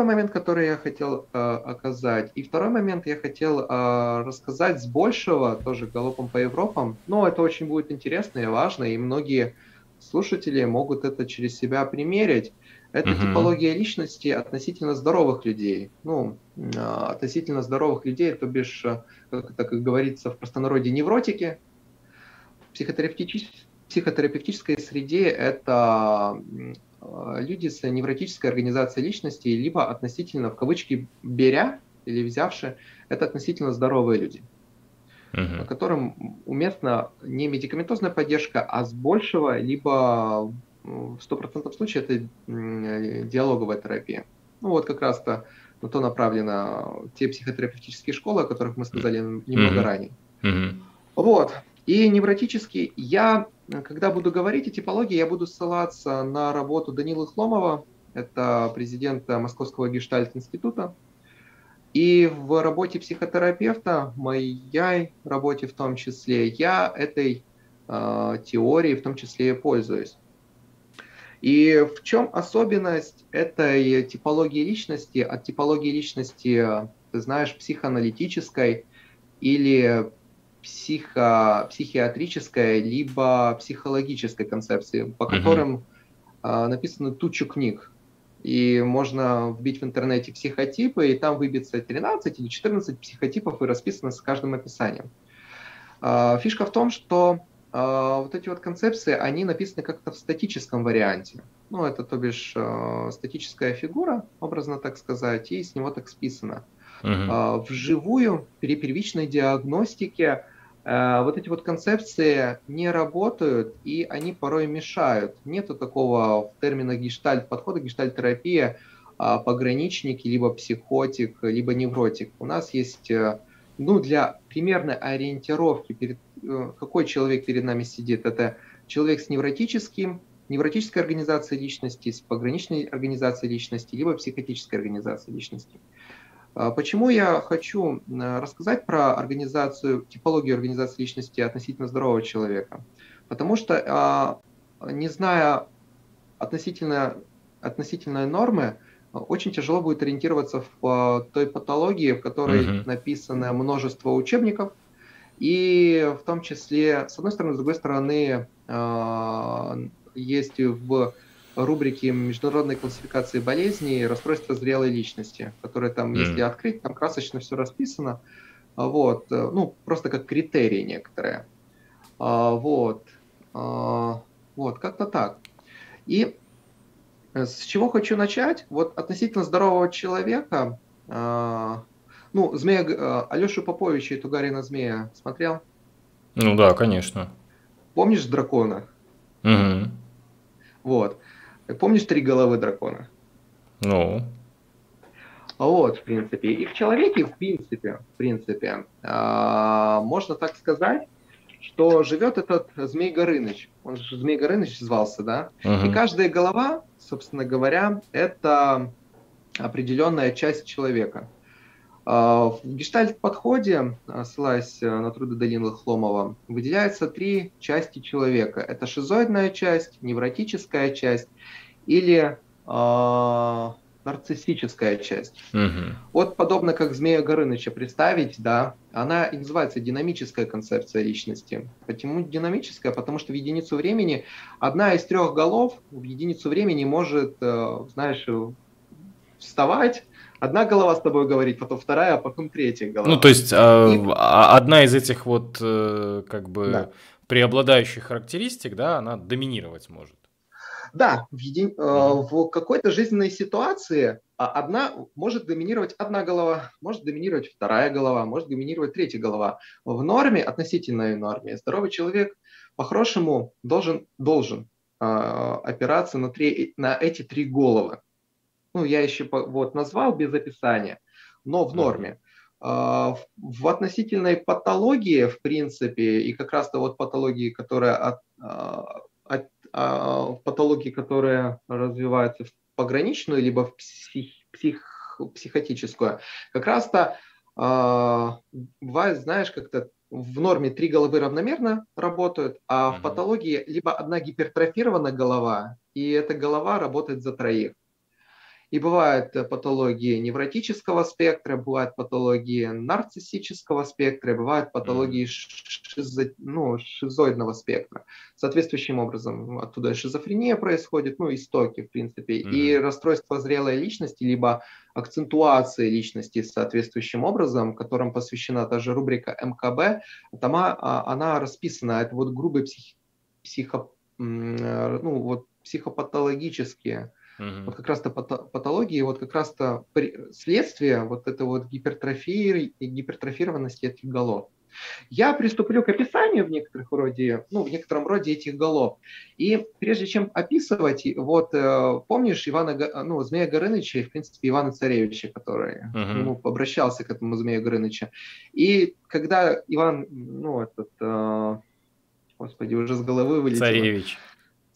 первый момент, который я хотел э, оказать. И второй момент я хотел э, рассказать с большего, тоже галопом по Европам. Но это очень будет интересно и важно, и многие слушатели могут это через себя примерить. Это uh-huh. типология личности относительно здоровых людей. Ну, э, относительно здоровых людей, то бишь, э, как это как говорится в простонародье, невротики. В психотерапевтической, психотерапевтической среде это люди с невротической организацией личности, либо относительно, в кавычки, беря или взявши, это относительно здоровые люди, uh-huh. которым уместна не медикаментозная поддержка, а с большего, либо в 100% случаев это диалоговая терапия. Ну вот как раз-то на то направлено те психотерапевтические школы, о которых мы сказали немного uh-huh. ранее. Uh-huh. Вот. И невротический я когда буду говорить о типологии, я буду ссылаться на работу Данила Хломова, это президента Московского гештальт-института. И в работе психотерапевта, моей работе в том числе, я этой э, теорией в том числе и пользуюсь. И в чем особенность этой типологии личности от типологии личности, ты знаешь, психоаналитической или психо, психиатрической либо психологической концепции, по которым uh написано тучу книг. И можно вбить в интернете психотипы, и там выбиться 13 или 14 психотипов, и расписано с каждым описанием. А, фишка в том, что а, вот эти вот концепции, они написаны как-то в статическом варианте. Ну, это, то бишь, статическая фигура, образно так сказать, и с него так списано. Uh-huh. Вживую при первичной диагностике Э, вот эти вот концепции не работают, и они порой мешают. Нету такого в терминах гештальт подхода, гештальт-терапия, а, пограничник, либо психотик, либо невротик. У нас есть, э, ну, для примерной ориентировки, перед, э, какой человек перед нами сидит, это человек с невротическим, невротической организацией личности, с пограничной организацией личности, либо психотической организацией личности. А почему я хочу рассказать про организацию, типологию организации личности относительно здорового человека? Потому что, а, не зная относительно, относительной нормы, очень тяжело будет ориентироваться в а, той патологии, в которой uh-huh. написано множество учебников, и в том числе, с одной стороны, с другой стороны, есть в рубрики международной классификации болезней расстройства зрелой личности, которые там, mm. если открыть, там красочно все расписано. А, вот, э, ну, просто как критерии некоторые. А, вот, а, вот, как-то так. И э, с чего хочу начать? Вот относительно здорового человека, ну, змея, э, Алешу Поповича и Тугарина змея смотрел? Ну да, конечно. Помнишь дракона? Угу. Вот. Помнишь три головы дракона? Ну. Вот, в принципе. И в человеке, в принципе, в принципе, э, можно так сказать, что живет этот Змей Горыныч. Он же Змей Горыныч звался, да? Uh-huh. И каждая голова, собственно говоря, это определенная часть человека. В гештальт-подходе, ссылаясь на труды Данила Хломова, выделяются три части человека. Это шизоидная часть, невротическая часть или э, нарциссическая часть. Угу. Вот подобно как Змея Горыныча представить, да, она и называется динамическая концепция личности. Почему динамическая? Потому что в единицу времени одна из трех голов в единицу времени может, э, знаешь, вставать, одна голова с тобой говорит, потом вторая, а потом третья голова. Ну, то есть, а, и... А, одна из этих вот, э, как бы, да. преобладающих характеристик, да, она доминировать может. Да, в, еди... Э, в какой-то жизненной ситуации а, одна может доминировать одна голова, может доминировать вторая голова, может доминировать третья голова. В норме, относительной норме, здоровый человек по-хорошему должен, должен э, опираться на, три, на эти три головы ну, я еще вот назвал без описания, но в норме. А, в относительной патологии, в принципе, и как раз-то вот патологии, которая от, а, от, а, патологии, которые развиваются в пограничную, либо в псих, псих, психотическую, как раз-то бывает, знаешь, как-то в норме три головы равномерно работают, а в патологии либо одна гипертрофирована голова, и эта голова работает за троих. И бывают патологии невротического спектра, бывают патологии нарциссического спектра, бывают патологии шизо, ну, шизоидного спектра. Соответствующим образом оттуда шизофрения происходит, ну, истоки, в принципе, mm-hmm. и расстройство зрелой личности, либо акцентуации личности соответствующим образом, которым посвящена та же рубрика МКБ, там а, она расписана, это вот грубые психи, психо, ну, вот психопатологические Угу. Вот как раз-то патологии, вот как раз-то следствие вот этой вот гипертрофии и гипертрофированности этих голов. Я приступлю к описанию в, некоторых роде, ну, в некотором роде этих голов. И прежде чем описывать, вот э, помнишь Ивана, ну, Змея Горыныча и, в принципе, Ивана Царевича, который uh-huh. ему обращался к этому Змею Горыныча. И когда Иван, ну, этот, э, господи, уже с головы вылетел. Царевич.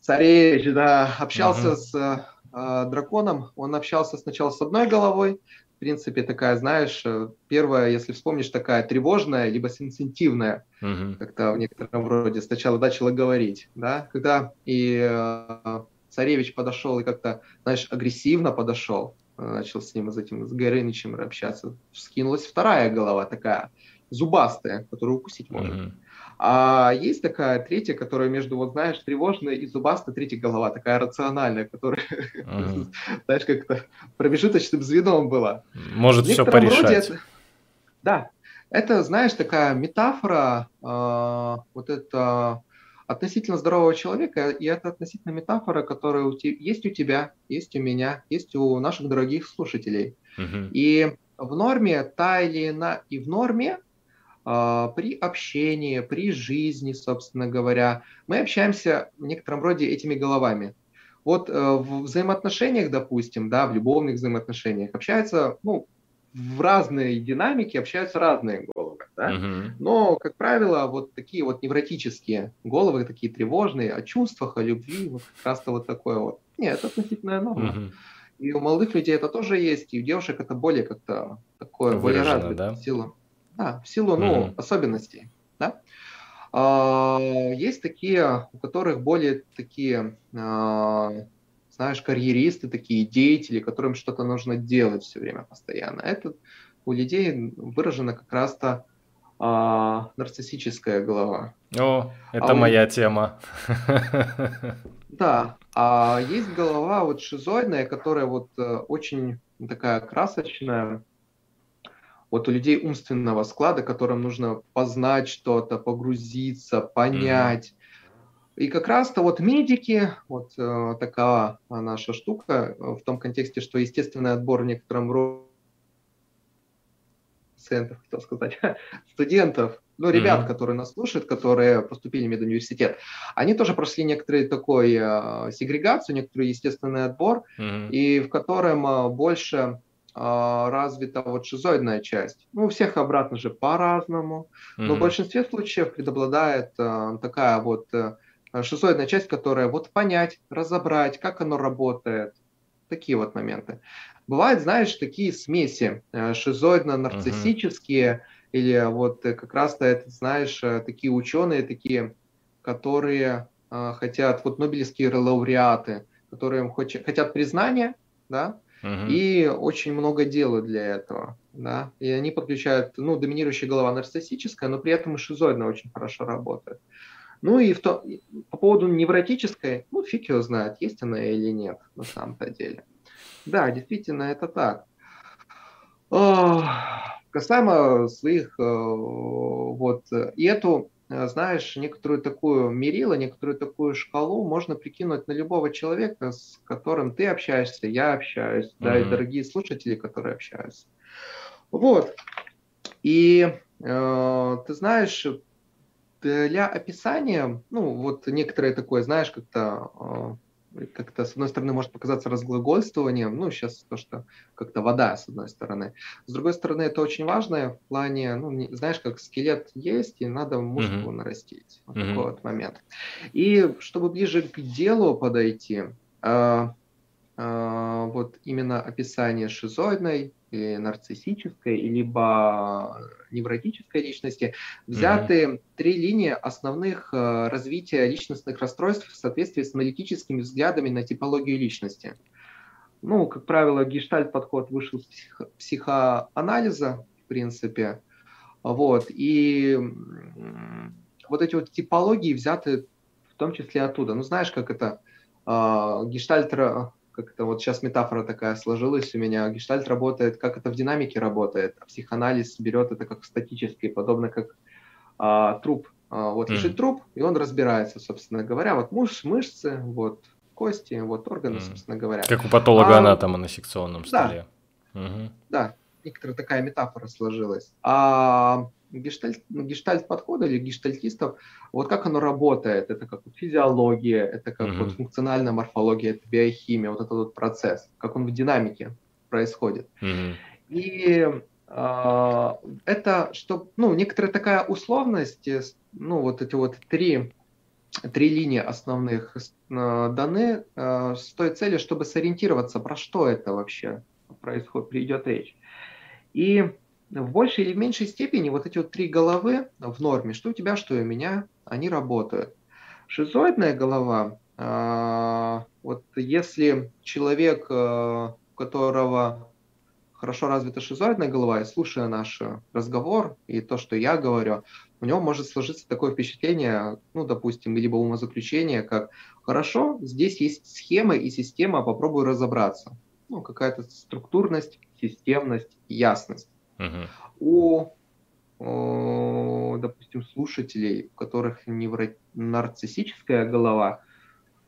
Царевич, да, общался uh-huh. с э, драконом. Он общался сначала с одной головой, в принципе, такая, знаешь, э, первая, если вспомнишь, такая тревожная, либо сенситивная, угу. как-то в некотором роде сначала начала говорить, да, когда и э, царевич подошел и как-то, знаешь, агрессивно подошел, э, начал с ним, с этим, с Горынычем общаться, скинулась вторая голова такая, зубастая, которую укусить может. Угу. А есть такая третья, которая между, вот знаешь, тревожной и зубастой, третья голова, такая рациональная, которая, uh-huh. знаешь, как-то промежуточным звеном была. Может все порешать. Это... Да, это, знаешь, такая метафора, э, вот это относительно здорового человека, и это относительно метафора, которая у te- есть у тебя, есть у меня, есть у наших дорогих слушателей. Uh-huh. И в норме та или иная, и в норме при общении, при жизни, собственно говоря, мы общаемся в некотором роде этими головами. Вот э, в взаимоотношениях, допустим, да, в любовных взаимоотношениях общаются, ну, в разной динамике общаются разные головы, да? uh-huh. но, как правило, вот такие вот невротические головы, такие тревожные, о чувствах, о любви, вот как раз-то вот такое вот. Нет, это относительная норма. Uh-huh. И у молодых людей это тоже есть, и у девушек это более как-то такое, Выражено, более развито да? силу. Да, в силу ну, mm-hmm. особенностей. Да? А, есть такие, у которых более такие, а, знаешь, карьеристы, такие деятели, которым что-то нужно делать все время постоянно. Это у людей выражена как раз-то а, нарциссическая голова. О, это а моя у... тема. Да, а есть голова вот шизоидная, которая вот э, очень такая красочная, вот у людей умственного склада, которым нужно познать что-то, погрузиться, понять. Mm-hmm. И как раз-то вот медики, вот э, такая наша штука э, в том контексте, что естественный отбор в некотором роде пациентов, хотел сказать, студентов, ну, ребят, mm-hmm. которые нас слушают, которые поступили в медуниверситет, они тоже прошли некоторый такой э, сегрегацию, некоторый естественный отбор, mm-hmm. и в котором э, больше развита вот шизоидная часть. Ну, у всех обратно же по-разному, но mm-hmm. в большинстве случаев преобладает а, такая вот а, шизоидная часть, которая вот понять, разобрать, как оно работает, такие вот моменты. Бывают, знаешь, такие смеси э, шизоидно-нарциссические, mm-hmm. или вот э, как раз-то это, знаешь, такие ученые, такие, которые хотят, вот нобелевские лауреаты, которые хотят признания, да, и очень много делают для этого. Да? И они подключают, ну, доминирующая голова нарциссическая, но при этом и шизоидная очень хорошо работает. Ну и в то, по поводу невротической, ну, фиг его знает, есть она или нет на самом-то деле. Да, действительно, это так. Касаемо своих, э, вот, и эту знаешь, некоторую такую мерило, некоторую такую шкалу можно прикинуть на любого человека, с которым ты общаешься, я общаюсь, mm-hmm. да, и дорогие слушатели, которые общаются. Вот. И э, ты знаешь, для описания, ну, вот некоторое такое, знаешь, как-то э, как-то, с одной стороны, может показаться разглагольствованием, ну, сейчас то, что как-то вода, с одной стороны. С другой стороны, это очень важно в плане, ну, не, знаешь, как скелет есть, и надо мускулы mm-hmm. нарастить. Вот mm-hmm. такой вот момент. И чтобы ближе к делу подойти, э, вот именно описание шизоидной или нарциссической, либо невротической личности, взяты mm-hmm. три линии основных э, развития личностных расстройств в соответствии с аналитическими взглядами на типологию личности. ну, как правило, гештальт-подход вышел из психо- психоанализа, в принципе, вот, и вот эти вот типологии взяты в том числе оттуда. Ну, знаешь, как это, э, гештальт, как это вот сейчас метафора такая сложилась у меня, гештальт работает, как это в динамике работает, а психоанализ берет это как статический, подобно как э, труп. Э, вот лежит mm. труп, и он разбирается, собственно говоря, вот муж, мышцы, вот кости, вот органы, mm. собственно говоря. Как у патолога-анатома а, на секционном столе. Да, угу. да, некоторая такая метафора сложилась. А гештальт, ну, гештальт подхода или гештальтистов, вот как оно работает, это как вот физиология, это как mm-hmm. вот функциональная морфология, это биохимия, вот этот вот процесс, как он в динамике происходит. Mm-hmm. И э, это, что, ну, некоторая такая условность, э, ну, вот эти вот три, три линии основных э, даны э, с той целью, чтобы сориентироваться, про что это вообще происходит, придет речь. И в большей или меньшей степени вот эти вот три головы в норме, что у тебя, что у меня, они работают. Шизоидная голова, а, вот если человек, а, у которого хорошо развита шизоидная голова, и слушая наш разговор и то, что я говорю, у него может сложиться такое впечатление, ну, допустим, либо умозаключение, как «хорошо, здесь есть схема и система, попробую разобраться». Ну, какая-то структурность, системность, ясность. У, допустим, слушателей, у которых невро... нарциссическая голова,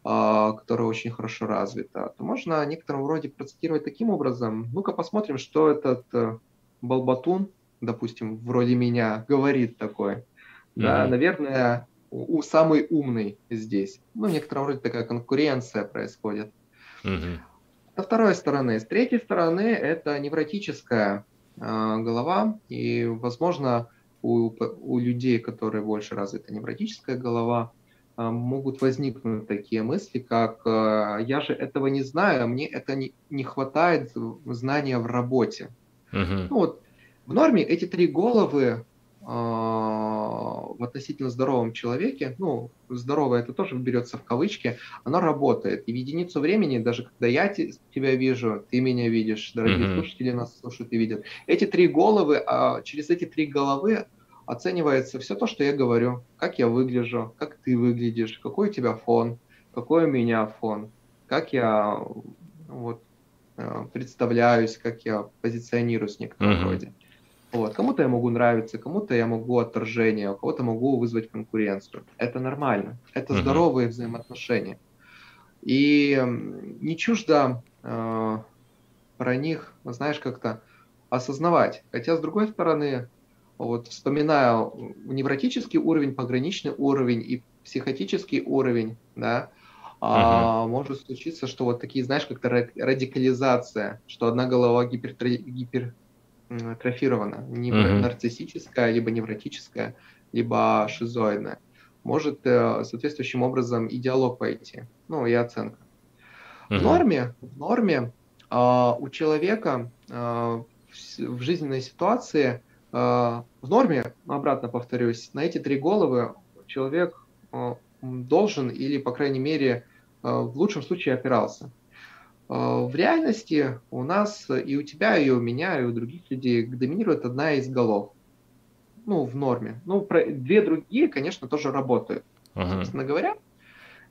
а, которая очень хорошо развита, то можно некотором роде процитировать таким образом. Ну-ка посмотрим, что этот э, Балбатун, допустим, вроде меня, говорит. Mm-hmm. Да, наверное, у, самый умный здесь. Ну, в некотором роде такая конкуренция происходит. Mm-hmm. Со второй стороны. С третьей стороны, это невротическая голова, и, возможно, у, у людей, которые больше развита невротическая голова, а, могут возникнуть такие мысли, как а, «я же этого не знаю, мне это не, не хватает знания в работе». Uh-huh. Ну, вот, в норме эти три головы в относительно здоровом человеке, ну, здоровое это тоже берется в кавычки, оно работает. И в единицу времени, даже когда я тебя вижу, ты меня видишь, дорогие mm-hmm. слушатели нас слушают и видят, эти три головы, а через эти три головы оценивается все то, что я говорю, как я выгляжу, как ты выглядишь, какой у тебя фон, какой у меня фон, как я вот, э, представляюсь, как я позиционируюсь в некотором mm-hmm. роде. Вот. Кому-то я могу нравиться, кому-то я могу отторжение, у кого-то могу вызвать конкуренцию. Это нормально. Это uh-huh. здоровые взаимоотношения. И не чуждо э, про них, знаешь, как-то осознавать. Хотя, с другой стороны, вот вспоминаю невротический уровень, пограничный уровень и психотический уровень, да, uh-huh. а, может случиться, что вот такие, знаешь, как-то радикализация, что одна голова гипер, гипер трофирована, не mm-hmm. нарциссическая, либо невротическая, либо шизоидная. Может э, соответствующим образом и диалог пойти, ну и оценка. Mm-hmm. В норме, в норме э, у человека э, в, жизненной ситуации, э, в норме, обратно повторюсь, на эти три головы человек должен или, по крайней мере, в лучшем случае опирался. А, в реальности у нас и у тебя, и у меня, и у других людей доминирует одна из голов. Ну, в норме. Ну, про... две другие, конечно, тоже работают. Uh-huh. Собственно говоря,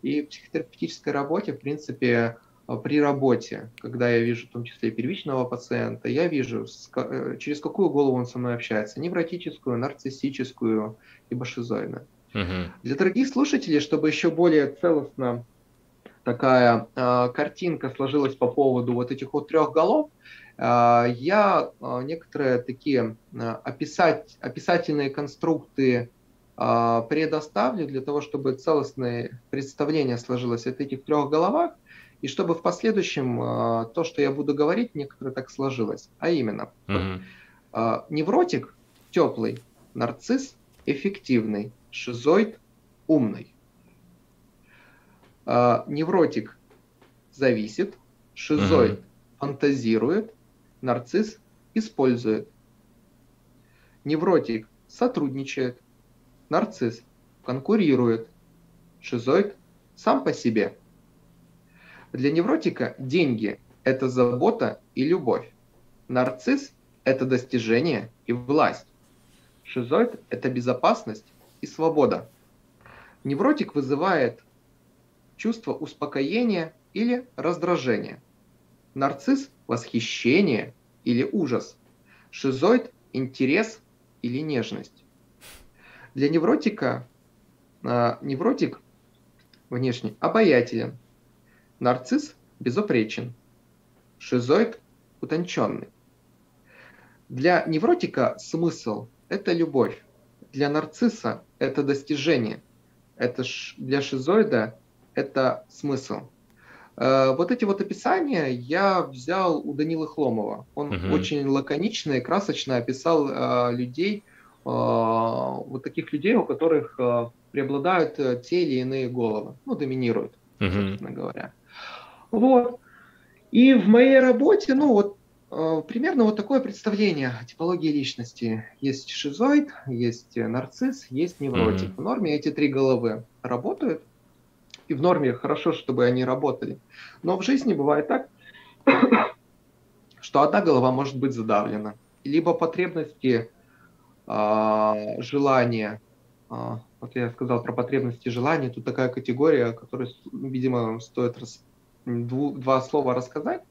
и в психотерапевтической работе, в принципе, при работе, когда я вижу в том числе первичного пациента, я вижу, э, через какую голову он со мной общается, невротическую, нарциссическую, либо шизоидную. Uh-huh. Для других слушателей, чтобы еще более целостно такая э, картинка сложилась по поводу вот этих вот трех голов, э, я э, некоторые такие э, описать, описательные конструкты э, предоставлю для того, чтобы целостное представление сложилось от этих трех головах, и чтобы в последующем э, то, что я буду говорить, некоторые так сложилось. А именно, mm-hmm. э, невротик теплый, нарцисс эффективный, шизоид умный. Uh, невротик зависит, шизоид угу. фантазирует, нарцисс использует. Невротик сотрудничает, нарцисс конкурирует, шизоид сам по себе. Для невротика деньги это забота и любовь. Нарцисс – это достижение и власть. Шизоид – это безопасность и свобода. Невротик вызывает чувство успокоения или раздражения. Нарцисс – восхищение или ужас. Шизоид – интерес или нежность. Для невротика э, невротик внешне обаятелен, нарцисс безупречен, шизоид утонченный. Для невротика смысл – это любовь, для нарцисса – это достижение, это для шизоида – это смысл. Э, вот эти вот описания я взял у Данилы Хломова. Он угу. очень лаконично и красочно описал э, людей, э, вот таких людей, у которых преобладают те или иные головы, ну, доминируют, угу. собственно говоря. Вот. И в моей работе, ну, вот примерно вот такое представление о типологии личности. Есть шизоид, есть нарцисс, есть невротик. mm В норме эти три головы работают и в норме хорошо, чтобы они работали. Но в жизни бывает так, что одна голова может быть задавлена. Либо потребности, э, желания, э, вот я сказал про потребности желания, тут такая категория, которую, видимо, стоит два слова рассказать,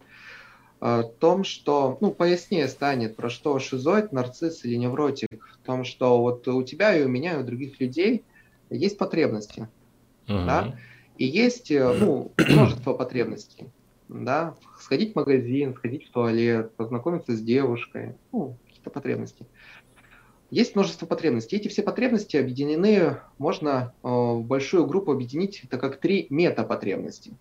о том, что, ну, пояснее станет, про что шизоид, нарцисс или невротик, в том, что вот у тебя и у меня, и у других людей есть потребности, uh-huh. да, и есть э, ну, множество потребностей. Да? Сходить в магазин, сходить в туалет, познакомиться с девушкой, ну, какие-то потребности. Есть множество потребностей. Эти все потребности объединены, можно э, в большую группу объединить, это как три метапотребности.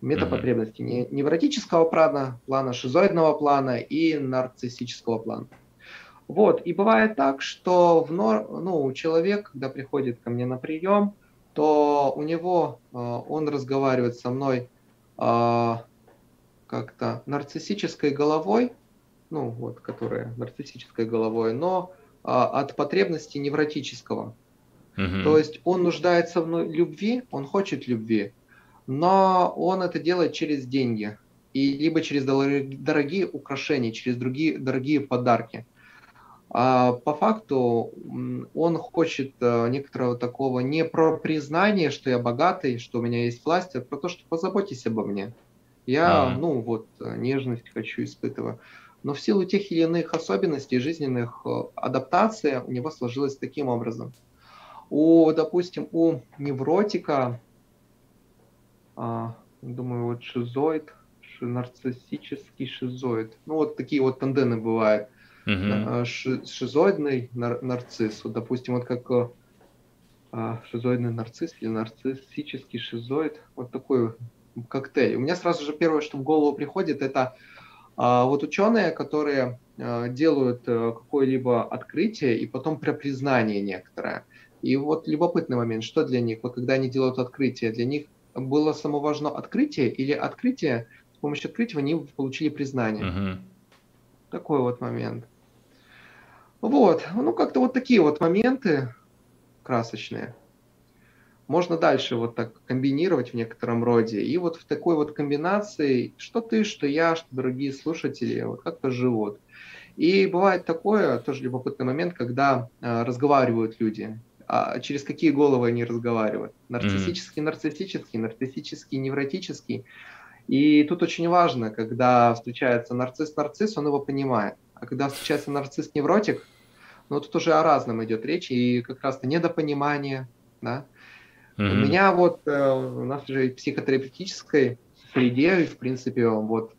Метапотребности mm-hmm. невротического плана, плана шизоидного плана и нарциссического плана. Вот, и бывает так, что в нор... ну, человек, когда приходит ко мне на прием, то у него э, он разговаривает со мной э, как-то нарциссической головой, ну вот, которая нарциссической головой, но э, от потребности невротического. Угу. То есть он нуждается в любви, он хочет любви, но он это делает через деньги и либо через дорогие украшения, через другие дорогие подарки. А по факту он хочет э, некоторого такого не про признание, что я богатый, что у меня есть власть, а про то, что позаботьтесь обо мне. Я, а. ну вот, э, нежность хочу испытывать. Но в силу тех или иных особенностей жизненных э, адаптация у него сложилась таким образом. У, допустим, у невротика, а, думаю, вот шизоид, нарциссический шизоид. Ну вот такие вот тандены бывают угу. шизоидный нар- нарцисс. Вот, допустим, вот как э, а, шизоидный нарцисс или нарциссический шизоид, вот такой коктейль. У меня сразу же первое, что в голову приходит, это а, вот ученые, которые а, делают какое-либо открытие и потом про признание некоторое. И вот любопытный момент, что для них, вот когда они делают открытие, для них было само важно открытие или открытие, с помощью открытия они получили признание. Угу. Такой вот момент. Вот, ну как-то вот такие вот моменты красочные. Можно дальше вот так комбинировать в некотором роде. И вот в такой вот комбинации, что ты, что я, что другие слушатели, вот как-то живут. И бывает такое, тоже любопытный момент, когда э, разговаривают люди. А через какие головы они разговаривают? Нарциссический, нарциссический, нарциссический, невротический. И тут очень важно, когда встречается нарцисс-нарцисс, он его понимает. А когда встречается нарцисс-невротик, но тут уже о разном идет речь, и как раз-то недопонимание, да. Mm-hmm. У меня вот, э, в психотерапевтической среде, в принципе, вот,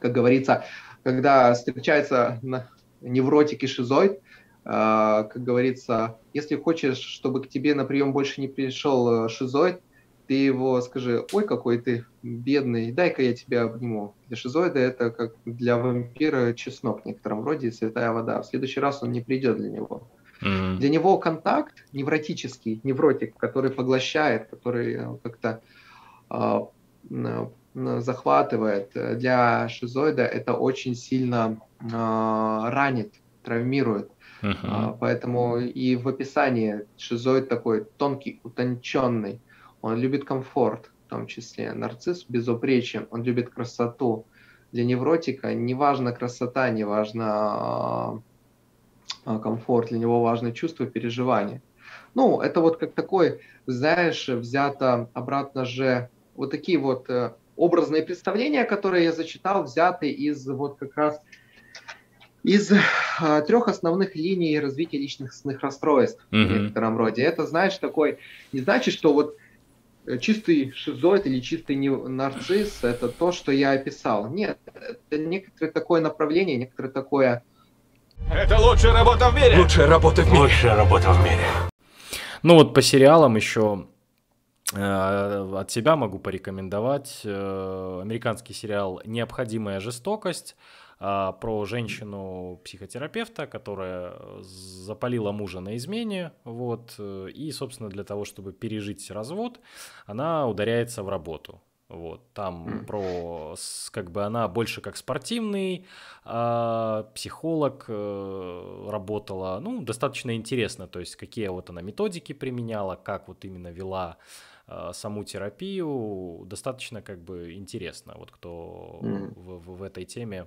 как говорится, когда встречается невротик и шизоид, э, как говорится, если хочешь, чтобы к тебе на прием больше не пришел э, шизоид, ты его скажи, ой, какой ты бедный, дай-ка я тебя обниму. Для шизоида это как для вампира чеснок в некотором роде, святая вода. В следующий раз он не придет для него. Mm-hmm. Для него контакт невротический, невротик, который поглощает, который э, как-то э, захватывает, для шизоида это очень сильно э, ранит, травмирует. Uh-huh. Поэтому и в описании шизоид такой тонкий, утонченный он любит комфорт, в том числе. Нарцисс безупречен, он любит красоту. для невротика не важна красота, не важно а, комфорт, для него важно чувство, переживания. Ну, это вот как такой, знаешь, взято обратно же вот такие вот э, образные представления, которые я зачитал, взяты из вот как раз из э, трех основных линий развития личностных расстройств mm-hmm. в некотором роде. Это, знаешь, такой, не значит, что вот чистый шизоид или чистый нарцисс – это то, что я описал. Нет, это некоторое такое направление, некоторое такое… Это лучшая работа в мире! Лучшая работа в мире! Лучшая работа в мире! Ну вот по сериалам еще э, от себя могу порекомендовать э, американский сериал «Необходимая жестокость» э, про женщину-психотерапевта, которая запалила мужа на измене, вот, и, собственно, для того, чтобы пережить развод, она ударяется в работу. Вот, там про, как бы она больше как спортивный э, психолог э, работала, ну, достаточно интересно, то есть какие вот она методики применяла, как вот именно вела э, саму терапию, достаточно как бы интересно, вот кто mm. в, в, в этой теме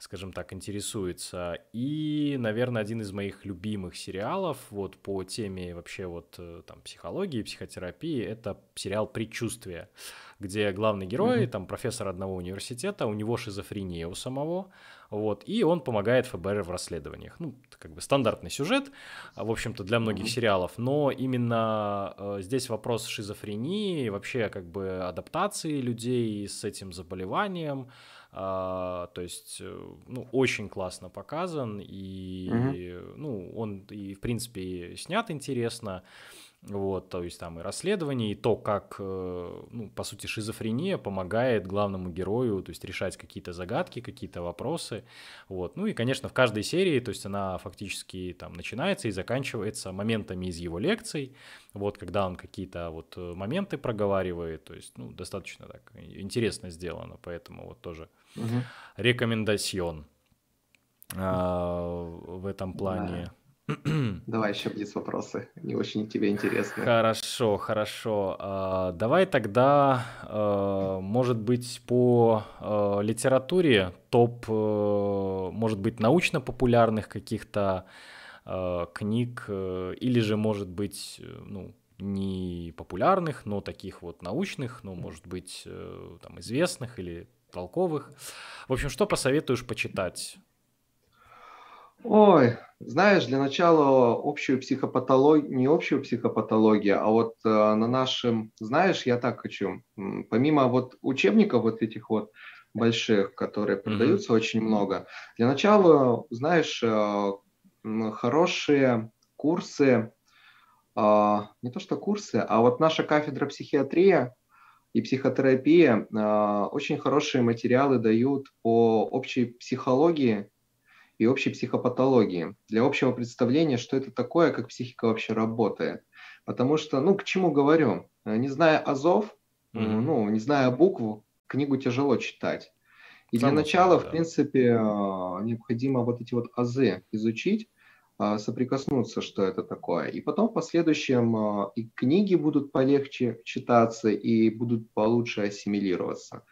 скажем так, интересуется. И, наверное, один из моих любимых сериалов вот по теме вообще вот э, там психологии, психотерапии, это сериал «Предчувствие», где главный герой, mm-hmm. там профессор одного университета, у него шизофрения у самого, вот, и он помогает ФБР в расследованиях. Ну, как бы стандартный сюжет, в общем-то, для многих mm-hmm. сериалов, но именно э, здесь вопрос шизофрении, вообще как бы адаптации людей с этим заболеванием, а, то есть, э, ну, очень классно показан, и, mm-hmm. ну, он и, в принципе, снят интересно. Вот, то есть там и расследование, и то, как, э, ну, по сути, шизофрения помогает главному герою, то есть решать какие-то загадки, какие-то вопросы, вот. Ну и, конечно, в каждой серии, то есть она фактически там начинается и заканчивается моментами из его лекций, вот, когда он какие-то вот э, моменты проговаривает, то есть, ну, достаточно так интересно сделано, поэтому вот тоже угу. рекомендацион а, в этом плане. Да. Давай еще близ вопросы. Они очень тебе интересны. Хорошо, хорошо. А, давай тогда, а, может быть, по а, литературе топ, может быть, научно-популярных каких-то книг, или же, может быть, ну, не популярных, но таких вот научных, ну, может быть, э, там, известных или толковых. В общем, что посоветуешь почитать? Ой, знаешь, для начала общую психопатологию, не общую психопатологию, а вот э, на нашем, знаешь, я так хочу, помимо вот учебников вот этих вот больших, которые продаются mm-hmm. очень много, для начала, знаешь, э, хорошие курсы, э, не то что курсы, а вот наша кафедра психиатрия и психотерапия э, очень хорошие материалы дают по общей психологии и общей психопатологии, для общего представления, что это такое, как психика вообще работает. Потому что, ну, к чему говорю, э, не зная азов, mm-hmm. ну, не зная букву, книгу тяжело читать. И Само для начала, да. в принципе, э, необходимо вот эти вот азы изучить, соприкоснуться, что это такое. И потом в последующем и книги будут полегче читаться, и будут получше ассимилироваться.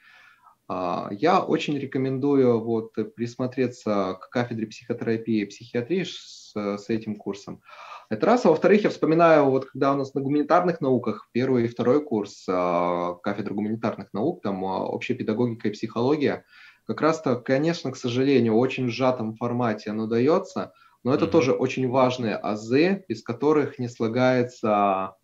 А, я очень рекомендую вот присмотреться к кафедре психотерапии и психиатрии с, с этим курсом. Это раз. А во-вторых, я вспоминаю, вот когда у нас на гуманитарных науках первый и второй курс а, кафедры гуманитарных наук, там а, общая педагогика и психология, как раз-то, конечно, к сожалению, в очень сжатом формате оно дается, но это mm-hmm. тоже очень важные азы, из которых не слагается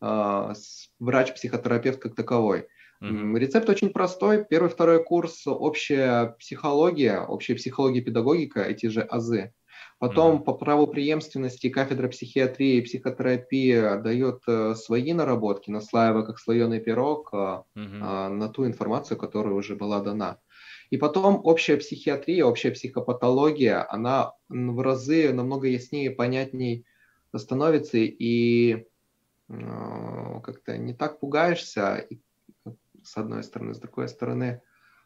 э, врач-психотерапевт как таковой. Mm-hmm. Рецепт очень простой. Первый, второй курс общая психология, общая психология педагогика, эти же АЗы. Потом mm-hmm. по правопреемственности кафедра психиатрии и психотерапии дает э, свои наработки, наслаивая как слоеный пирог mm-hmm. э, на ту информацию, которая уже была дана. И потом общая психиатрия, общая психопатология, она в разы намного яснее, понятней становится, и э, как-то не так пугаешься, и с одной стороны, с другой стороны,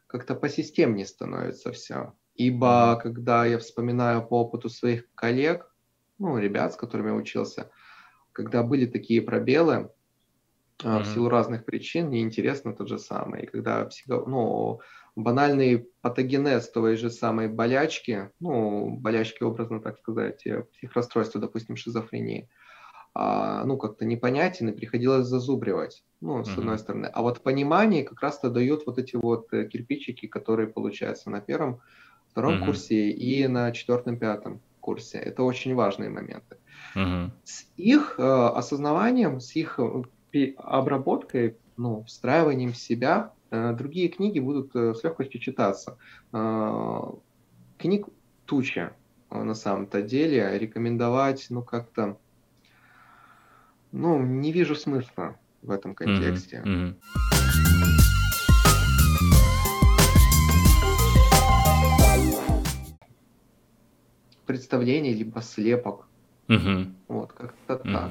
как-то по системнее становится все. Ибо когда я вспоминаю по опыту своих коллег, ну, ребят, с которыми я учился, когда были такие пробелы, mm-hmm. в силу разных причин, мне интересно тот же самое. И когда психо... ну, банальный патогенез той же самой болячки, ну, болячки, образно так сказать, э, психрасстройства, допустим, шизофрении, а, ну, как-то непонятен и приходилось зазубривать, ну, с mm-hmm. одной стороны. А вот понимание как раз-то дают вот эти вот э, кирпичики, которые получаются на первом, втором mm-hmm. курсе и на четвертом, пятом курсе. Это очень важные моменты. Mm-hmm. С их э, осознаванием, с их э, обработкой, ну, встраиванием в себя, другие книги будут э, с легкостью читаться. Э, книг туча э, на самом-то деле. Рекомендовать, ну, как-то ну, не вижу смысла в этом контексте. Mm-hmm. Представление либо слепок. Mm-hmm. Вот, как-то mm-hmm. так.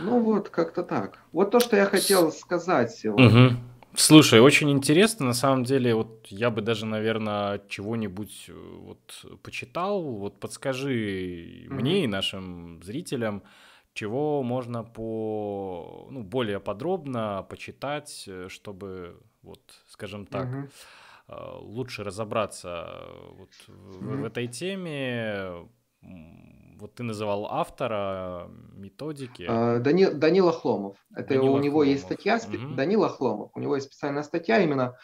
Ну вот, как-то так. Вот то, что я хотел сказать сегодня. Угу. Слушай, очень интересно, на самом деле, вот я бы даже, наверное, чего-нибудь э, вот почитал, вот подскажи угу. мне и нашим зрителям, чего можно по, ну, более подробно почитать, э, чтобы, вот, скажем так, угу. лучше разобраться вот в, угу. в этой теме. Вот ты называл автора методики. А, Дани, Данила Хломов. Это Данила у него Хломов. есть статья, угу. Данила Хломов. У него есть специальная статья именно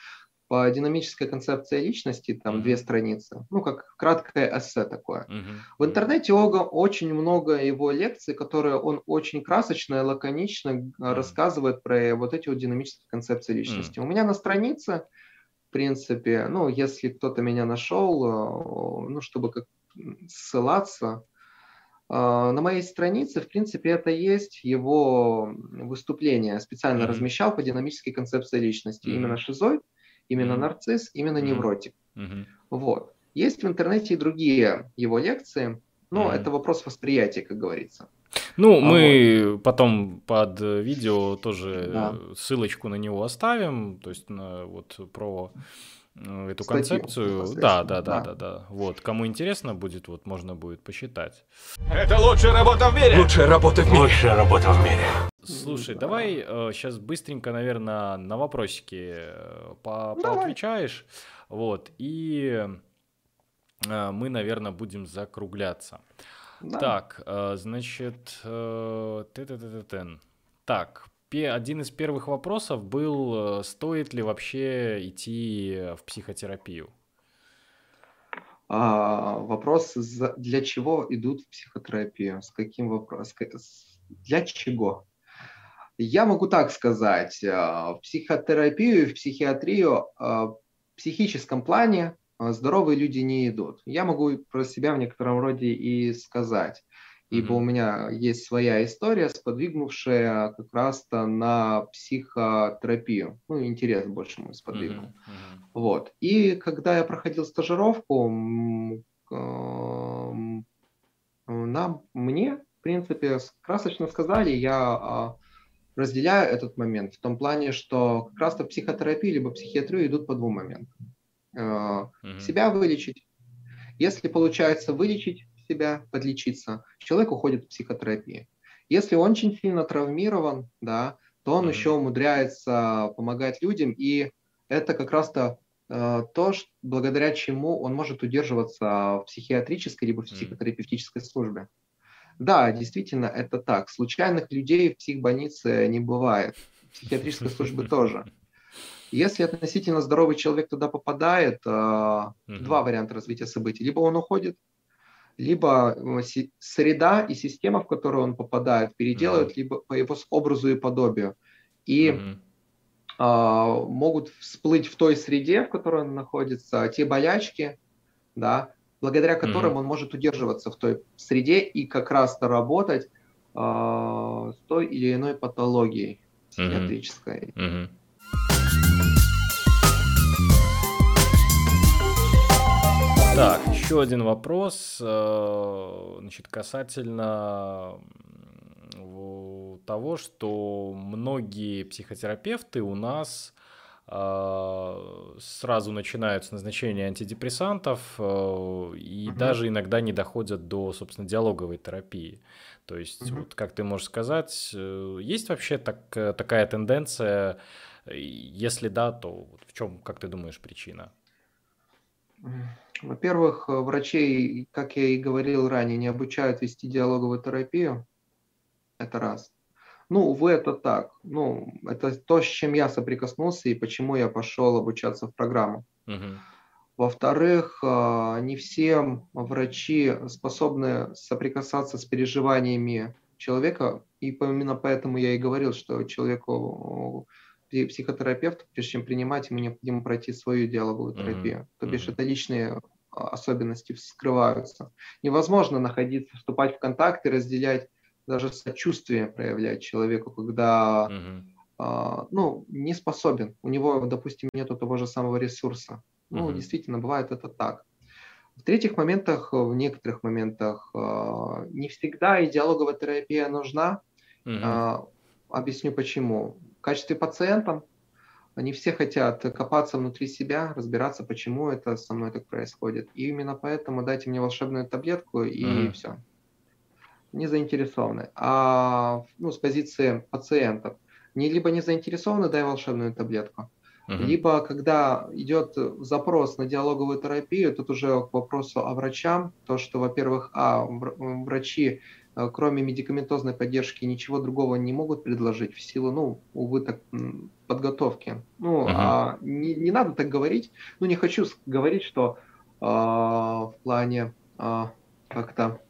по динамической концепции личности, там mm-hmm. две страницы, ну, как краткое эссе такое. Mm-hmm. В интернете Ога очень много его лекций, которые он очень красочно и лаконично mm-hmm. рассказывает про вот эти вот динамические концепции личности. Mm-hmm. У меня на странице, в принципе, ну, если кто-то меня нашел, э, ну, чтобы как ссылаться, на моей странице, в принципе, это есть его выступление. Специально mm-hmm. размещал по динамической концепции личности. Mm-hmm. Именно шизоид именно mm-hmm. нарцисс, именно mm-hmm. невротик. Mm-hmm. Вот. Есть в интернете и другие его лекции, но mm-hmm. это вопрос восприятия, как говорится. Ну, а мы вот. потом под видео тоже да. ссылочку на него оставим, то есть на, вот про эту Статью, концепцию. Да, да, да, да, да, да. Вот, кому интересно будет, вот можно будет посчитать. Это лучшая работа в мире. Лучшая работа в мире. Лучшая работа в мире. Слушай, давай э, сейчас быстренько, наверное, на вопросики э, по поотвечаешь. Вот, и э, мы, наверное, будем закругляться. Да. Так, э, значит, э, так, один из первых вопросов был, э, стоит ли вообще идти в психотерапию? А, вопрос, для чего идут в психотерапию? С каким вопросом? Для чего? Я могу так сказать, э, в психотерапию, в психиатрию э, в психическом плане здоровые люди не идут. Я могу про себя в некотором роде и сказать, ибо у меня есть своя история, сподвигнувшая как раз-то на психотерапию. Ну, интерес больше мой сподвигнул. Mm-hmm. Вот. И когда я проходил стажировку, нам, мне, в принципе, красочно сказали, я а, разделяю этот момент в том плане, что как раз-то психотерапия либо психиатрию идут по двум моментам. Mm-hmm. Себя вылечить. Если получается вылечить себя, подлечиться, человек уходит в психотерапию. Если он очень сильно травмирован, да, то он mm-hmm. еще умудряется помогать людям, и это как раз-то э, то, что, благодаря чему он может удерживаться в психиатрической либо в психотерапевтической службе. Да, действительно, это так. Случайных людей в психбольнице не бывает. Психиатрической службе тоже. Если относительно здоровый человек туда попадает, mm два варианта развития событий. Либо он уходит, либо э, среда и система, в которую он попадает, переделают mm либо по его образу и подобию. И mm могут всплыть в той среде, в которой он находится, те болячки, да, благодаря которым mm-hmm. он может удерживаться в той среде и как раз-то работать э, с той или иной патологией психиатрической. Mm-hmm. Так, еще один вопрос, э, значит, касательно того, что многие психотерапевты у нас а, сразу начинают с назначения антидепрессантов э, и угу. даже иногда не доходят до, собственно, диалоговой терапии. То есть, угу. вот как ты можешь сказать, э, есть вообще так, такая тенденция Если да, то в чем, как ты думаешь, причина? Во-первых, врачей, как я и говорил ранее, не обучают вести диалоговую терапию. Это раз. Ну, увы, это так. Ну, это то, с чем я соприкоснулся и почему я пошел обучаться в программу. Угу. Во-вторых, а, не все врачи способны соприкасаться с переживаниями человека, и именно поэтому я и говорил, что человеку психотерапевт, прежде чем принимать, ему необходимо пройти свою диалоговую терапию. Mm-hmm. То бишь это личные а, особенности вскрываются. Невозможно находиться, вступать в контакт и разделять даже сочувствие проявлять человеку, когда mm-hmm. а, ну, не способен. У него, допустим, нет того же самого ресурса. Ну, mm-hmm. действительно, бывает это так. В третьих моментах, в некоторых моментах, а, не всегда диалоговая терапия нужна. Mm-hmm. А, объясню почему. Качестве пациента они все хотят копаться внутри себя, разбираться, почему это со мной так происходит. И именно поэтому дайте мне волшебную таблетку и mm-hmm. все не заинтересованы. А ну, с позиции пациентов, не либо не заинтересованы, дай волшебную таблетку, uh-huh. либо когда идет запрос на диалоговую терапию, тут уже к вопросу о врачам, то, что, во-первых, а, врачи кроме медикаментозной поддержки ничего другого не могут предложить в силу, ну, увы, так, подготовки. Ну, uh-huh. а не, не надо так говорить. Ну, не хочу говорить, что э, в плане э, как-то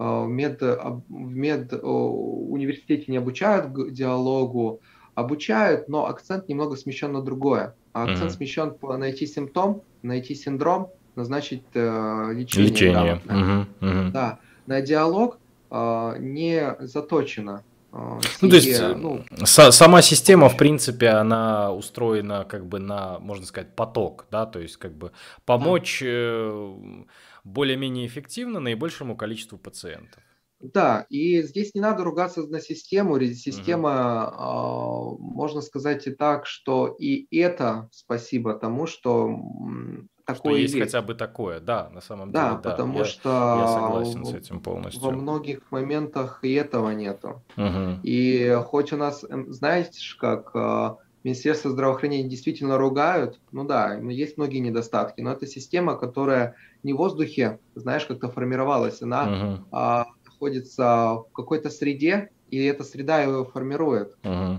Э, в мед, в мед университете не обучают диалогу, обучают, но акцент немного смещен на другое. А акцент mm-hmm. смещен по найти симптом, найти синдром, назначить э, лечение. Лечение. Mm-hmm. Mm-hmm. Да. На диалог э, не заточено. Э, ну, то есть ну, сама система, в принципе, она устроена как бы на, можно сказать, поток, да, то есть как бы помочь да более-менее эффективно наибольшему количеству пациентов. Да, и здесь не надо ругаться на систему. Система, угу. э, можно сказать и так, что и это спасибо тому, что такое что есть, есть хотя бы такое, да, на самом да, деле, да. потому я, что я согласен с этим полностью. Во многих моментах и этого нету. Угу. И хоть у нас, эм, знаете, как а, Министерство здравоохранения действительно ругают, ну да, есть многие недостатки, но это система, которая не в воздухе, знаешь, как-то формировалась, она uh-huh. а, находится в какой-то среде, и эта среда его формирует. Uh-huh.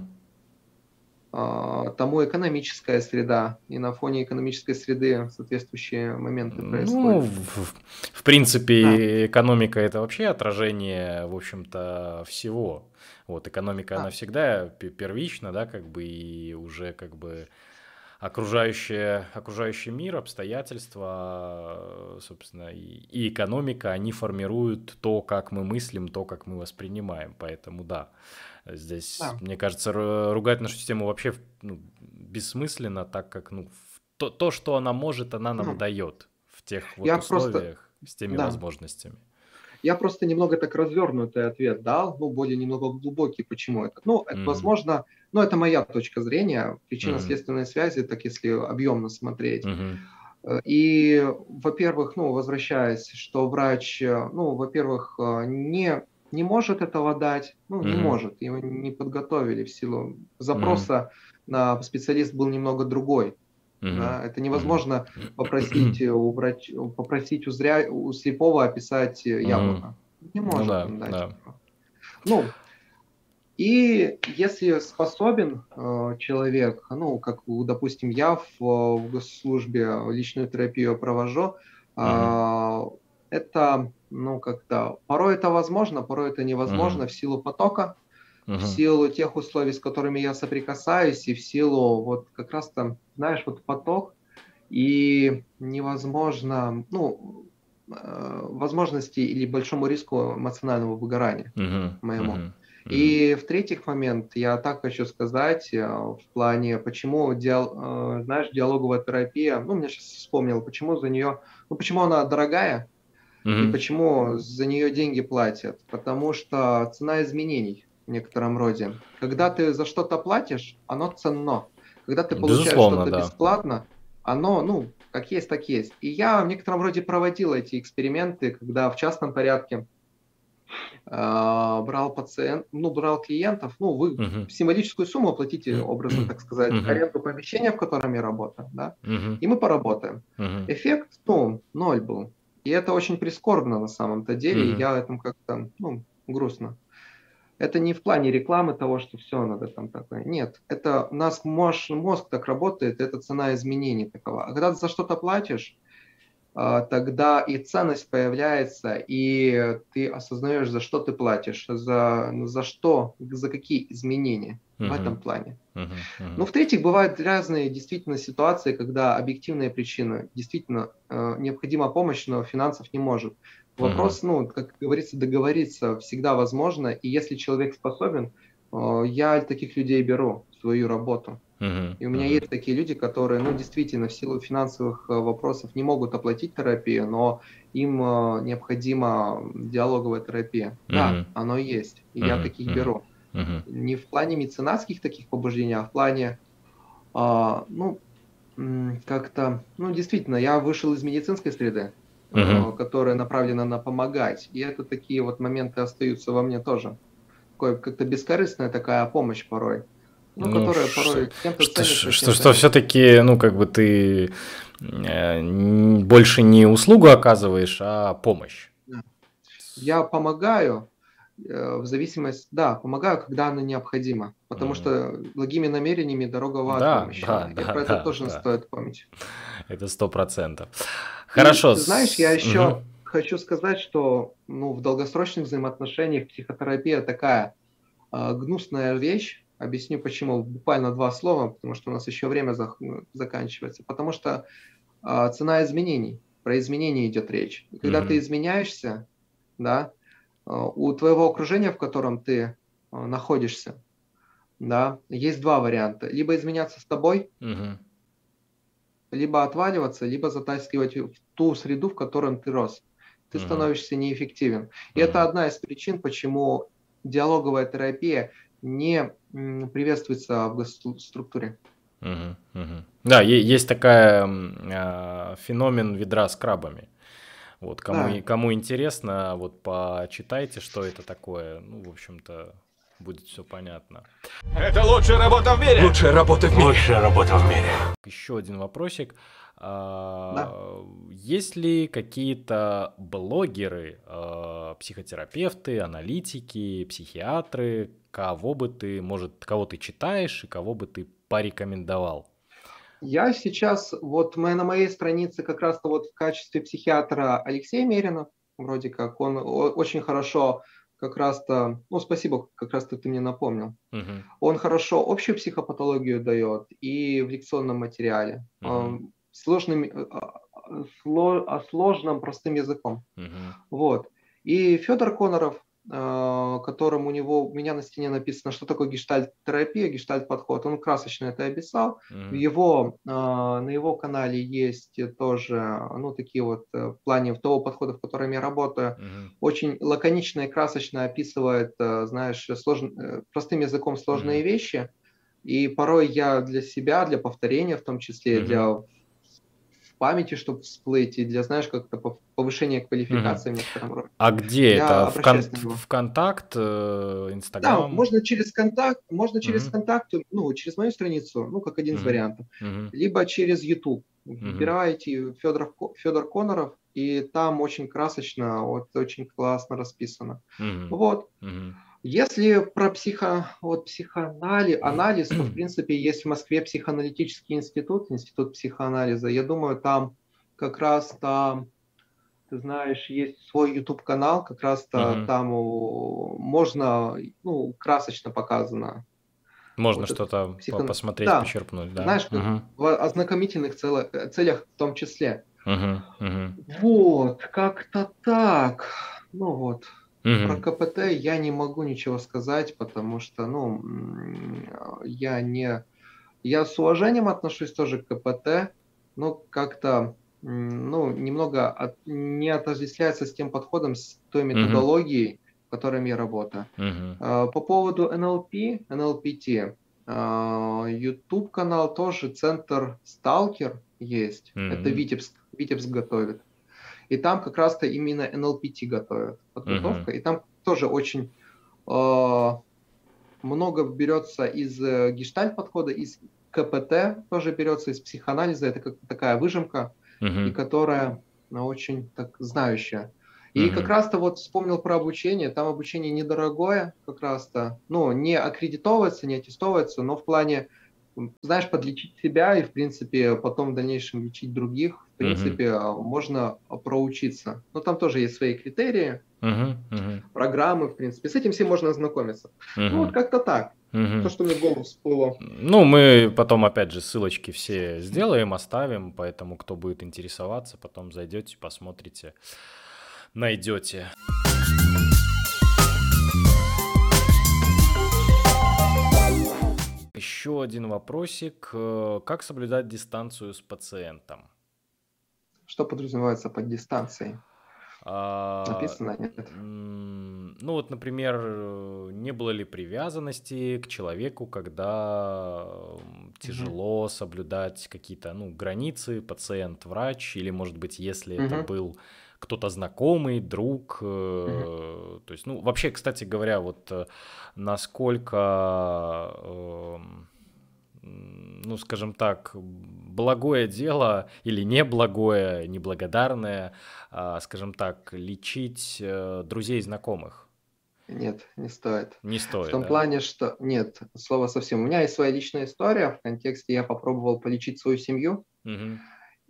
А, тому экономическая среда, и на фоне экономической среды соответствующие моменты ну, происходят. Ну, в, в принципе, да. экономика это вообще отражение, в общем-то, всего. Вот, экономика, да. она всегда первична, да, как бы, и уже как бы окружающее, окружающий мир, обстоятельства, собственно, и, и экономика, они формируют то, как мы мыслим, то, как мы воспринимаем. Поэтому да, здесь, да. мне кажется, ругать нашу систему вообще ну, бессмысленно, так как ну, то, то, что она может, она нам ну, дает в тех вот условиях, просто... с теми да. возможностями. Я просто немного так развернутый ответ дал, ну, более немного глубокий, почему это. Ну, это, mm-hmm. возможно, ну, это моя точка зрения, причинно-следственной связи, так если объемно смотреть. Mm-hmm. И, во-первых, ну, возвращаясь, что врач, э, ну, во-первых, э, не, не может этого дать, ну, mm-hmm. не может, его не подготовили в силу запроса mm-hmm. на специалист был немного другой. Mm-hmm. Да? Это невозможно mm-hmm. попросить у врач... попросить у, зря... у слепого описать яблоко. Mm-hmm. Не может. Ну, да, да. ну, и если способен э, человек, ну, как, допустим, я в, в госслужбе личную терапию провожу, mm-hmm. э, это, ну, как-то, порой это возможно, порой это невозможно mm-hmm. в силу потока, uh-huh. в силу тех условий, с которыми я соприкасаюсь, и в силу вот как раз там, знаешь, вот поток, и невозможно, ну, э, возможности или большому риску эмоционального выгорания uh-huh. моему. Uh-huh. И в-третьих момент, я так хочу сказать, э, в плане, почему, диал, э, знаешь, диалоговая терапия, ну, мне сейчас вспомнил, почему за нее, ну, почему она дорогая, mm-hmm. и почему за нее деньги платят. Потому что цена изменений в некотором роде. Когда ты за что-то платишь, оно ценно. Когда ты получаешь Безусловно, что-то да. бесплатно, оно, ну, как есть, так есть. И я в некотором роде проводил эти эксперименты, когда в частном порядке э, брал пациент, ну, брал клиентов, ну, вы uh-huh. символическую сумму оплатите, образно так сказать, uh-huh. аренду помещения, в котором я работаю, да, uh-huh. и мы поработаем. Uh-huh. Эффект, ну, ноль был. И это очень прискорбно на самом-то деле, uh-huh. и я этом как-то, ну, грустно. Это не в плане рекламы того, что все надо там такое. Нет, это у нас мозг, мозг так работает, это цена изменений такова. А когда ты за что-то платишь, тогда и ценность появляется, и ты осознаешь, за что ты платишь, за, за что, за какие изменения uh-huh. в этом плане. Uh-huh. Uh-huh. Ну, в-третьих, бывают разные действительно ситуации, когда объективные причины, действительно э, необходима помощь, но финансов не может. Вопрос, uh-huh. ну, как говорится, договориться всегда возможно, и если человек способен, э, я таких людей беру в свою работу. И у меня есть такие люди, которые, ну, действительно, в силу финансовых э, вопросов не могут оплатить терапию, но им э, необходима диалоговая терапия. Да, оно есть, и я таких беру. Не в плане меценатских таких побуждений, а в плане, э, ну, как-то, ну, действительно, я вышел из медицинской среды, uh-huh. которая направлена на помогать, и это такие вот моменты остаются во мне тоже. Такое как-то бескорыстная такая помощь порой ну, ну которая порой кем-то что, ценится, что, что все-таки, ну, как бы ты э, больше не услугу оказываешь, а помощь. Я помогаю э, в зависимости, да, помогаю, когда она необходима, потому mm. что благими намерениями дорога в ад да, Да, И да, про это тоже да. стоит помнить. Это сто процентов. Хорошо. И, знаешь, я еще угу. хочу сказать, что ну, в долгосрочных взаимоотношениях психотерапия такая э, гнусная вещь, Объясню почему. Буквально два слова, потому что у нас еще время за, заканчивается. Потому что э, цена изменений, про изменения идет речь. И когда mm-hmm. ты изменяешься, да, э, у твоего окружения, в котором ты э, находишься, да, есть два варианта. Либо изменяться с тобой, mm-hmm. либо отваливаться, либо затаскивать в ту среду, в которой ты рос. Ты mm-hmm. становишься неэффективен. И mm-hmm. это одна из причин, почему диалоговая терапия не приветствуется в госструктуре. Угу, угу. Да, есть такая э, феномен ведра с крабами. Вот кому, да. кому интересно, вот почитайте, что это такое. Ну, в общем-то, будет все понятно. Это лучшая работа в мире. Лучшая работа в мире. Лучшая работа в мире. Еще один вопросик. А, да. Есть ли какие-то блогеры, а, психотерапевты, аналитики, психиатры, кого бы ты, может, кого ты читаешь и кого бы ты порекомендовал? Я сейчас, вот мы на моей странице как раз-то вот в качестве психиатра Алексей Меринов, вроде как, он очень хорошо как раз-то, ну, спасибо, как раз-то ты мне напомнил. Uh-huh. Он хорошо общую психопатологию дает и в лекционном материале. Uh-huh. Сложным, э, а, а, сложным простым языком. Uh-huh. Вот. И Федор Коноров, Э, которым у него у меня на стене написано, что такое гештальт-терапия, гештальт-подход. Он красочно это описал. В его, э, на его канале есть тоже, ну, такие вот в плане того подхода, в котором я работаю, mm-hmm. очень лаконично и красочно описывает, знаешь, слож... простым языком сложные mm-hmm. вещи. И порой я для себя, для повторения в том числе, mm-hmm. для памяти, чтобы всплыть, и для, знаешь, как-то повышения квалификации mm-hmm. в некотором роде. А где Я это? В, кон- в контакт, э, Инстаграм? Да, можно через контакт, можно через mm-hmm. контакт, ну, через мою страницу, ну, как один mm-hmm. из вариантов, mm-hmm. либо через YouTube. Mm-hmm. Вбираете Федор, Федор Коноров, и там очень красочно, вот очень классно расписано. Mm-hmm. Вот. Mm-hmm. Если про психо, вот психоанализ, анализ, то, в принципе, есть в Москве психоаналитический институт, институт психоанализа. Я думаю, там как раз там, ты знаешь, есть свой YouTube-канал, как раз-то mm-hmm. там можно, ну, красочно показано. Можно вот что-то психо... посмотреть, да. почерпнуть, да. Знаешь, угу. в ознакомительных цел... целях в том числе. Угу. Вот, как-то так. Ну вот. Угу. Про КПТ я не могу ничего сказать, потому что, ну, я не... Я с уважением отношусь тоже к КПТ, но как-то, ну, немного от, не отождествляется с тем подходом, с той методологией, в которой я работаю. Угу. По поводу НЛП, НЛПТ, YouTube канал тоже, центр Сталкер есть. Угу. Это Витебск, Витебск готовит. И там как раз-то именно NLPT готовят, подготовка, uh-huh. и там тоже очень э, много берется из э, гештальт подхода, из КПТ тоже берется, из психоанализа, это как такая выжимка, uh-huh. и которая она очень так знающая. И mm как раз-то вот вспомнил про обучение. Там обучение недорогое, как раз-то. Ну, не аккредитовывается, не аттестовывается, но в плане, знаешь, подлечить себя и, в принципе, потом в дальнейшем лечить других, в принципе, mm можно проучиться. Но там тоже есть свои критерии, mm mm программы, в принципе. С этим всем можно ознакомиться. mm Ну, вот как-то так. Угу. То, что мне в голову всплыло. Ну, мы потом, опять же, ссылочки все сделаем, оставим, поэтому, кто будет интересоваться, потом зайдете, посмотрите найдете. Еще один вопросик. Э, как соблюдать дистанцию с пациентом? Что подразумевается под дистанцией? А, Написано, нет? Ну вот, например, не было ли привязанности к человеку, когда тяжело угу. соблюдать какие-то ну, границы, пациент, врач, или, может быть, если угу. это был кто-то знакомый, друг. Mm-hmm. То есть, ну, вообще, кстати говоря, вот э, насколько, э, ну, скажем так, благое дело или неблагое, неблагодарное, э, скажем так, лечить э, друзей и знакомых. Нет, не стоит. Не стоит. В том да? плане, что нет, слова совсем. У меня есть своя личная история. В контексте я попробовал полечить свою семью. Угу.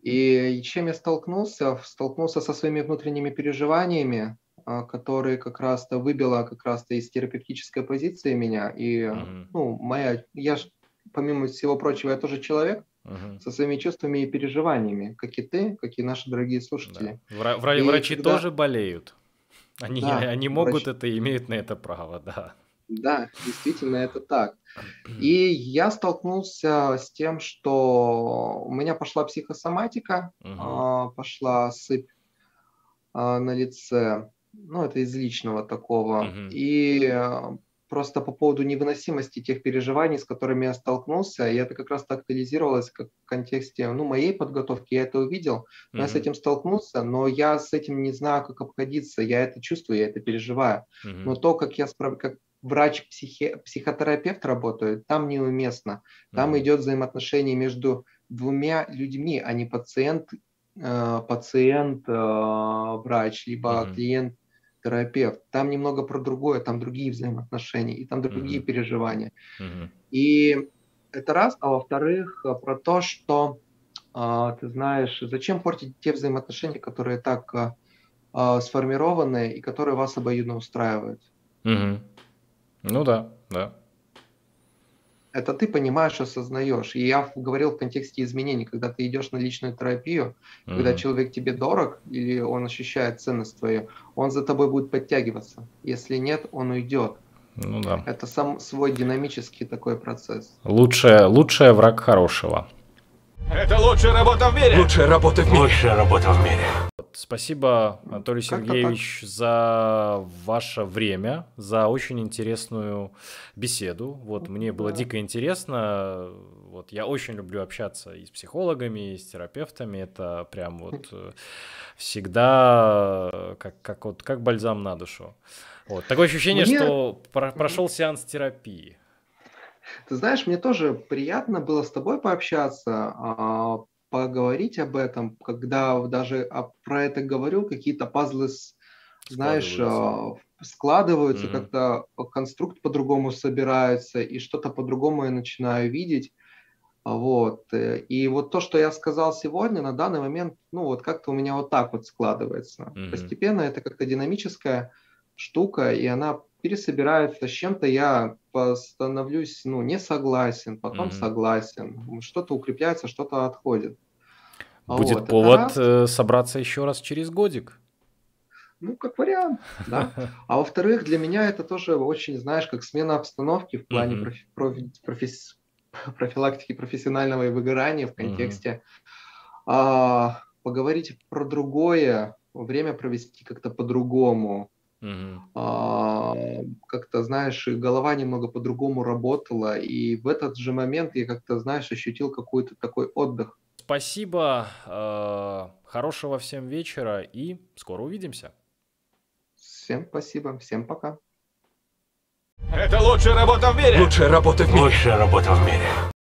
И чем я столкнулся? Столкнулся со своими внутренними переживаниями, а, которые как раз-то выбило как раз-то из терапевтической позиции меня. И, mm-hmm. ну, моя, я ж, помимо всего прочего, я тоже человек mm-hmm. со своими чувствами и переживаниями, как и ты, как и наши дорогие слушатели. Да. Вра- вра- и врачи когда... тоже болеют. Они, да, они могут врач... это, имеют на это право, да. Да, действительно, это так. И я столкнулся с тем, что у меня пошла психосоматика, угу. пошла сыпь а, на лице, ну, это из личного такого. Угу. И а, просто по поводу невыносимости тех переживаний, с которыми я столкнулся, и это как раз актуализировалось как в контексте ну, моей подготовки, я это увидел, но mm-hmm. я с этим столкнулся, но я с этим не знаю, как обходиться, я это чувствую, я это переживаю. Mm-hmm. Но то, как я справ... как врач-психотерапевт работает, там неуместно. Там mm-hmm. идет взаимоотношение между двумя людьми, а не пациент, э, пациент, э, врач, либо mm-hmm. клиент, терапевт. Там немного про другое, там другие взаимоотношения, и там другие mm-hmm. переживания. Mm-hmm. И это раз, а во-вторых, э, про то, что э, ты знаешь, зачем портить те взаимоотношения, которые так э, э сформированы и которые вас обоюдно устраивают. Mm-hmm. Ну да, да. Это ты понимаешь, осознаешь. И я говорил в контексте изменений, когда ты идешь на личную терапию, mm-hmm. когда человек тебе дорог или он ощущает ценность твою, он за тобой будет подтягиваться. Если нет, он уйдет. Ну да. Это сам свой динамический такой процесс. Лучшая, лучшая враг хорошего. Это лучшая работа в мире. Лучшая работа в мире. Лучшая работа в мире. Спасибо, Анатолий Сергеевич, за ваше время, за очень интересную беседу. Вот мне было дико интересно. Вот я очень люблю общаться и с психологами, и с терапевтами. Это прям вот э, всегда как, как, вот, как бальзам на душу. Вот. Такое ощущение, мне... что про- прошел сеанс терапии. Ты знаешь, мне тоже приятно было с тобой пообщаться, а, поговорить об этом, когда даже про это говорю, какие-то пазлы, знаешь, складываются, складываются mm-hmm. как-то конструкт по-другому собирается, и что-то по-другому я начинаю видеть. Вот. Э, и вот то, что я сказал сегодня, на данный момент, ну вот как-то у меня вот так вот складывается. Mm-hmm. Постепенно это как-то динамическая штука, и она пересобирается, с чем-то я становлюсь ну, не согласен, потом mm-hmm. согласен, что-то укрепляется, что-то отходит. А Будет вот, повод раз. Э, собраться еще раз через годик. Ну, как вариант, да. А во-вторых, для меня это тоже очень, знаешь, как смена обстановки в плане mm-hmm. профи- профи- профи- профилактики профессионального выгорания в контексте mm-hmm. а, поговорить про другое, время провести как-то по-другому, Угу. А, как-то, знаешь, голова немного по-другому работала, и в этот же момент я как-то, знаешь, ощутил какой-то такой отдых. Спасибо, э, хорошего всем вечера и скоро увидимся. Всем спасибо, всем пока. Это лучшая работа в мире! Лучшая работа в мире. Лучшая работа в мире.